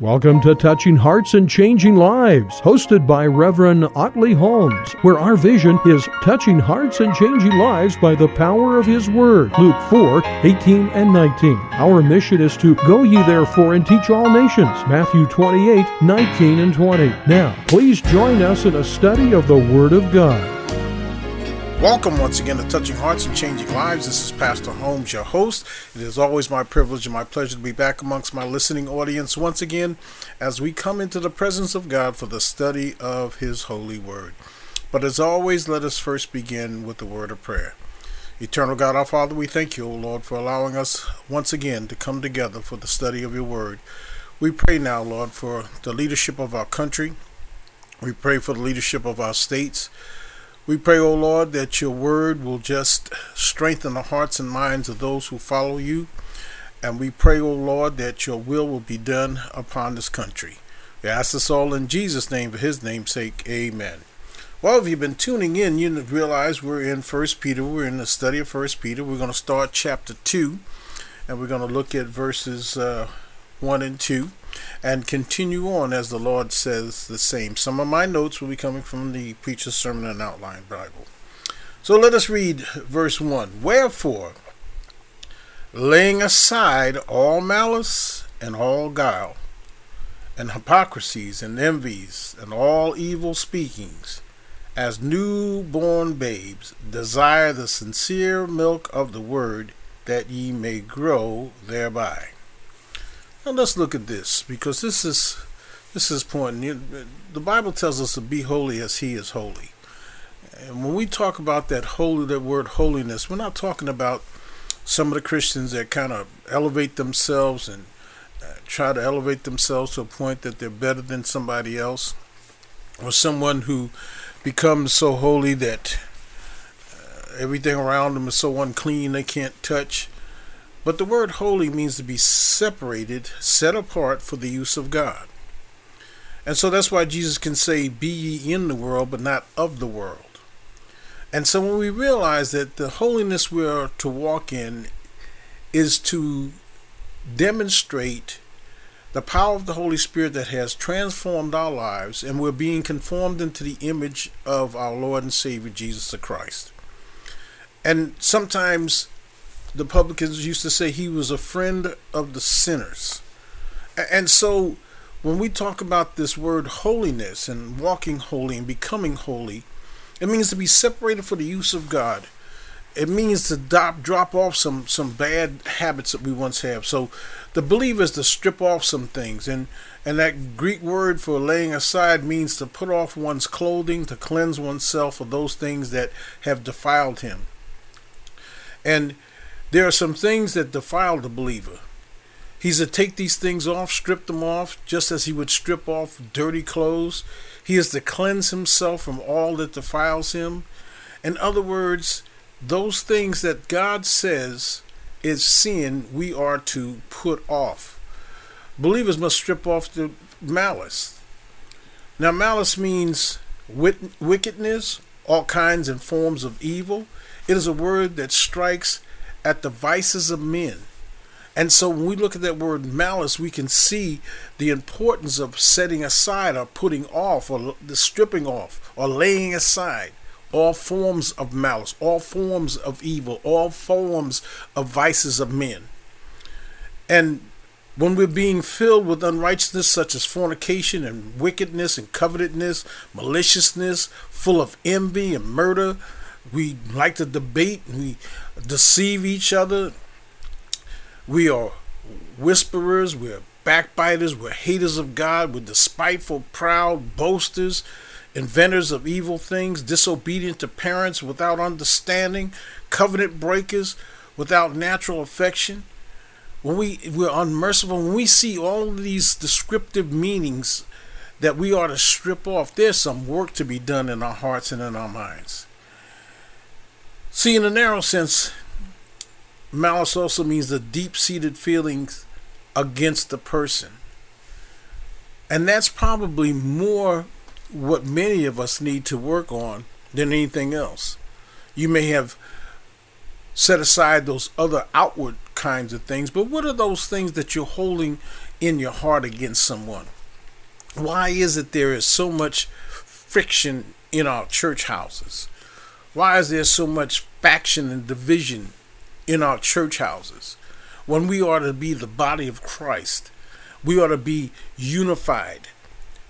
Welcome to Touching Hearts and Changing Lives, hosted by Reverend Otley Holmes, where our vision is touching hearts and changing lives by the power of His Word. Luke 4 18 and 19. Our mission is to go ye therefore and teach all nations. Matthew 28 19 and 20. Now, please join us in a study of the Word of God. Welcome once again to Touching Hearts and Changing Lives. This is Pastor Holmes, your host. It is always my privilege and my pleasure to be back amongst my listening audience once again as we come into the presence of God for the study of His holy word. But as always, let us first begin with the word of prayer. Eternal God, our Father, we thank you, O Lord, for allowing us once again to come together for the study of your word. We pray now, Lord, for the leadership of our country. We pray for the leadership of our states. We pray, O Lord, that your word will just strengthen the hearts and minds of those who follow you. And we pray, O Lord, that your will will be done upon this country. We ask this all in Jesus' name, for his name's sake. Amen. Well, if you've been tuning in, you realize we're in First Peter. We're in the study of First Peter. We're going to start chapter 2, and we're going to look at verses uh, 1 and 2 and continue on as the Lord says the same. Some of my notes will be coming from the Preacher's Sermon and Outline Bible. So let us read verse 1. Wherefore, laying aside all malice and all guile, and hypocrisies and envies, and all evil speakings, as new-born babes, desire the sincere milk of the word, that ye may grow thereby. Now let's look at this because this is this is important. The Bible tells us to be holy as He is holy. And when we talk about that holy, that word holiness, we're not talking about some of the Christians that kind of elevate themselves and uh, try to elevate themselves to a point that they're better than somebody else, or someone who becomes so holy that uh, everything around them is so unclean they can't touch. But the word holy means to be separated, set apart for the use of God. And so that's why Jesus can say, Be ye in the world, but not of the world. And so when we realize that the holiness we are to walk in is to demonstrate the power of the Holy Spirit that has transformed our lives, and we're being conformed into the image of our Lord and Savior Jesus Christ. And sometimes the publicans used to say he was a friend of the sinners. And so when we talk about this word holiness and walking holy and becoming holy, it means to be separated for the use of God. It means to drop, drop off some, some bad habits that we once have. So the believer is to strip off some things. And, and that Greek word for laying aside means to put off one's clothing, to cleanse oneself of those things that have defiled him. And there are some things that defile the believer. He's to take these things off, strip them off, just as he would strip off dirty clothes. He is to cleanse himself from all that defiles him. In other words, those things that God says is sin, we are to put off. Believers must strip off the malice. Now, malice means wickedness, all kinds and forms of evil. It is a word that strikes at the vices of men. And so when we look at that word malice, we can see the importance of setting aside or putting off or the stripping off or laying aside all forms of malice, all forms of evil, all forms of vices of men. And when we're being filled with unrighteousness such as fornication and wickedness and covetousness, maliciousness, full of envy and murder, we like to debate, we deceive each other. We are whisperers, we're backbiters, we're haters of God, we're despiteful, proud, boasters, inventors of evil things, disobedient to parents without understanding, covenant breakers without natural affection. When we, we're unmerciful, when we see all these descriptive meanings that we are to strip off, there's some work to be done in our hearts and in our minds. See, in a narrow sense, malice also means the deep seated feelings against the person. And that's probably more what many of us need to work on than anything else. You may have set aside those other outward kinds of things, but what are those things that you're holding in your heart against someone? Why is it there is so much friction in our church houses? Why is there so much faction and division in our church houses when we ought to be the body of Christ? We ought to be unified.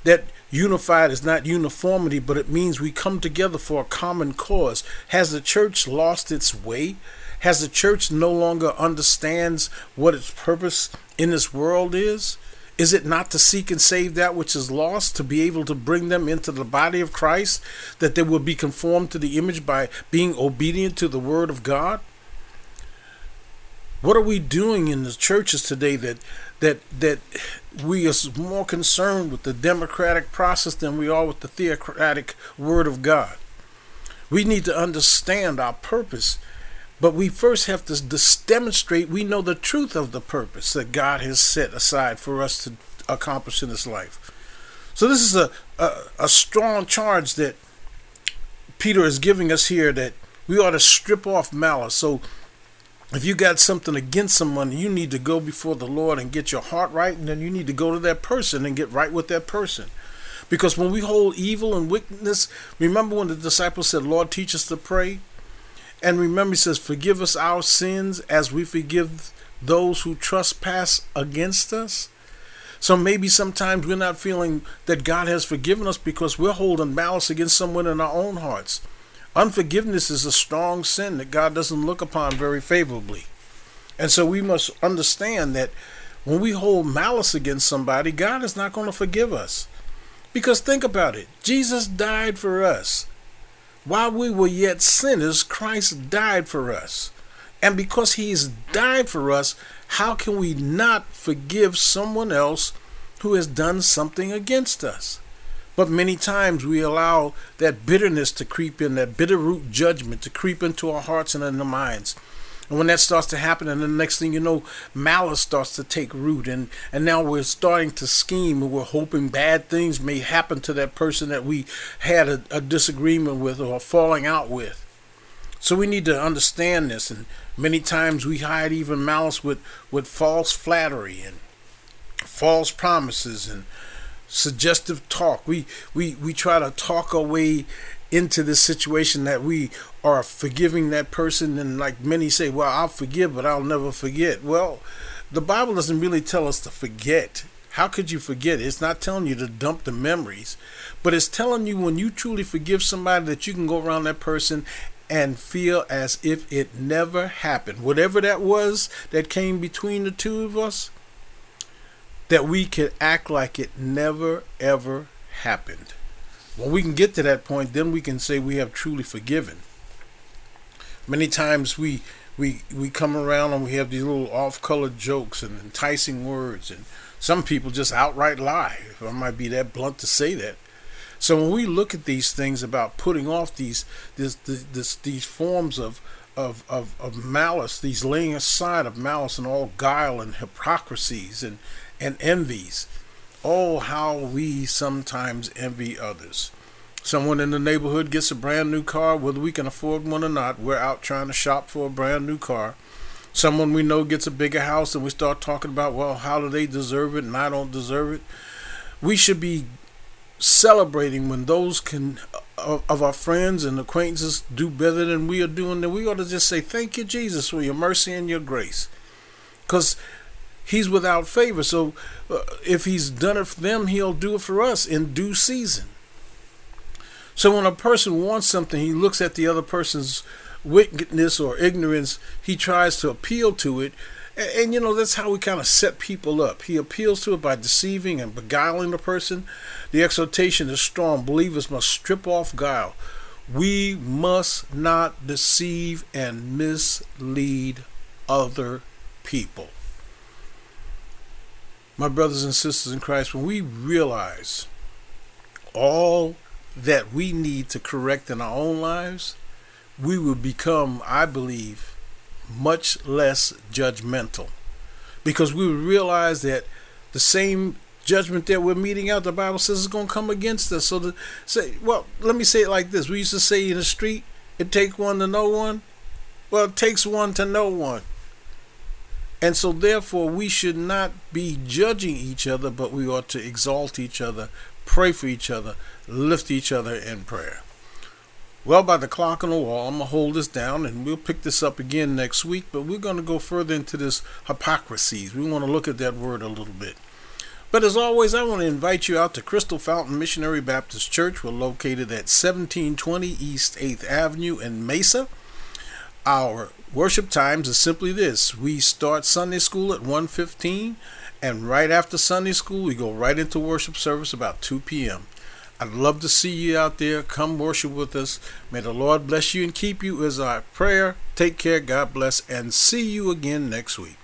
That unified is not uniformity, but it means we come together for a common cause. Has the church lost its way? Has the church no longer understands what its purpose in this world is? Is it not to seek and save that which is lost, to be able to bring them into the body of Christ, that they will be conformed to the image by being obedient to the word of God? What are we doing in the churches today that that that we are more concerned with the democratic process than we are with the theocratic word of God? We need to understand our purpose but we first have to demonstrate we know the truth of the purpose that God has set aside for us to accomplish in this life. So this is a, a, a strong charge that Peter is giving us here that we ought to strip off malice. So if you got something against someone, you need to go before the Lord and get your heart right, and then you need to go to that person and get right with that person. Because when we hold evil and wickedness, remember when the disciples said, Lord, teach us to pray? And remember, he says, Forgive us our sins as we forgive those who trespass against us. So maybe sometimes we're not feeling that God has forgiven us because we're holding malice against someone in our own hearts. Unforgiveness is a strong sin that God doesn't look upon very favorably. And so we must understand that when we hold malice against somebody, God is not going to forgive us. Because think about it Jesus died for us. While we were yet sinners, Christ died for us. And because he's died for us, how can we not forgive someone else who has done something against us? But many times we allow that bitterness to creep in, that bitter root judgment to creep into our hearts and in our minds. And when that starts to happen, and the next thing you know, malice starts to take root, and and now we're starting to scheme, and we're hoping bad things may happen to that person that we had a, a disagreement with or falling out with. So we need to understand this, and many times we hide even malice with with false flattery and false promises and suggestive talk. We we we try to talk our way into this situation that we are forgiving that person and like many say well i'll forgive but i'll never forget. Well the bible doesn't really tell us to forget. How could you forget it's not telling you to dump the memories but it's telling you when you truly forgive somebody that you can go around that person and feel as if it never happened. Whatever that was that came between the two of us that we can act like it never ever happened when we can get to that point, then we can say we have truly forgiven. Many times we we we come around and we have these little off-color jokes and enticing words, and some people just outright lie. If I might be that blunt to say that. So when we look at these things about putting off these this, this, this these forms of of, of, of malice, these laying aside of malice and all guile and hypocrisies and, and envies, Oh, how we sometimes envy others. Someone in the neighborhood gets a brand new car, whether we can afford one or not. We're out trying to shop for a brand new car. Someone we know gets a bigger house, and we start talking about, well, how do they deserve it and I don't deserve it. We should be celebrating when those can uh, of our friends and acquaintances do better than we are doing, then we ought to just say, Thank you, Jesus, for your mercy and your grace. Because he's without favor. So uh, if he's done it for them, he'll do it for us in due season. So when a person wants something, he looks at the other person's wickedness or ignorance, he tries to appeal to it. And, and you know, that's how we kind of set people up. He appeals to it by deceiving and beguiling the person. The exhortation is strong. Believers must strip off guile. We must not deceive and mislead other people my brothers and sisters in Christ, when we realize all that we need to correct in our own lives, we will become, I believe, much less judgmental. Because we will realize that the same judgment that we're meeting out, the Bible says is going to come against us. So to say, well, let me say it like this. We used to say in the street, it takes one to know one. Well, it takes one to know one. And so, therefore, we should not be judging each other, but we ought to exalt each other, pray for each other, lift each other in prayer. Well, by the clock on the wall, I'm going to hold this down and we'll pick this up again next week, but we're going to go further into this hypocrisies. We want to look at that word a little bit. But as always, I want to invite you out to Crystal Fountain Missionary Baptist Church. We're located at 1720 East 8th Avenue in Mesa. Our worship times is simply this. We start Sunday school at 1:15 and right after Sunday school we go right into worship service about 2 p.m. I'd love to see you out there. Come worship with us. May the Lord bless you and keep you is our prayer. Take care, God bless, and see you again next week.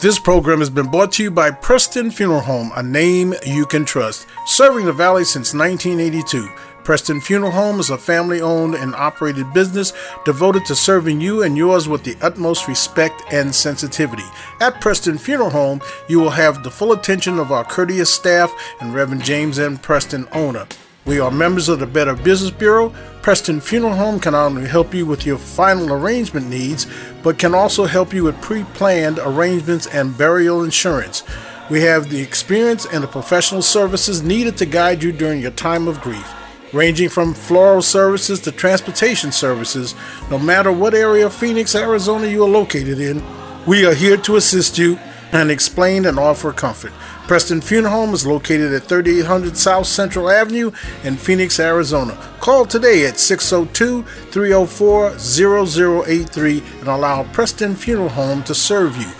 This program has been brought to you by Preston Funeral Home, a name you can trust, serving the Valley since 1982. Preston Funeral Home is a family owned and operated business devoted to serving you and yours with the utmost respect and sensitivity. At Preston Funeral Home, you will have the full attention of our courteous staff and Reverend James M. Preston, owner. We are members of the Better Business Bureau. Preston Funeral Home can not only help you with your final arrangement needs, but can also help you with pre planned arrangements and burial insurance. We have the experience and the professional services needed to guide you during your time of grief ranging from floral services to transportation services. No matter what area of Phoenix, Arizona you are located in, we are here to assist you and explain and offer comfort. Preston Funeral Home is located at 3800 South Central Avenue in Phoenix, Arizona. Call today at 602 304 0083 and allow Preston Funeral Home to serve you.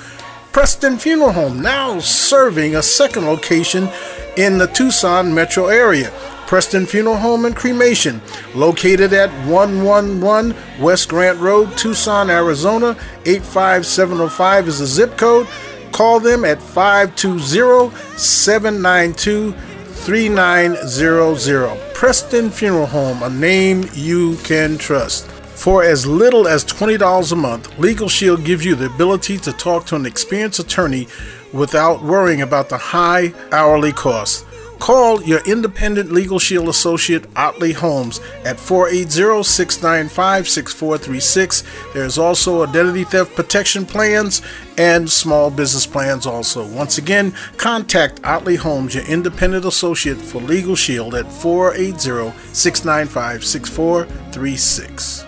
Preston Funeral Home now serving a second location in the Tucson metro area. Preston Funeral Home and Cremation, located at 111 West Grant Road, Tucson, Arizona. 85705 is the zip code. Call them at 520 792 3900. Preston Funeral Home, a name you can trust. For as little as $20 a month, Legal Shield gives you the ability to talk to an experienced attorney without worrying about the high hourly costs. Call your independent Legal Shield associate, Otley Holmes, at 480 695 6436. There's also identity theft protection plans and small business plans, also. Once again, contact Otley Holmes, your independent associate for Legal Shield, at 480 695 6436.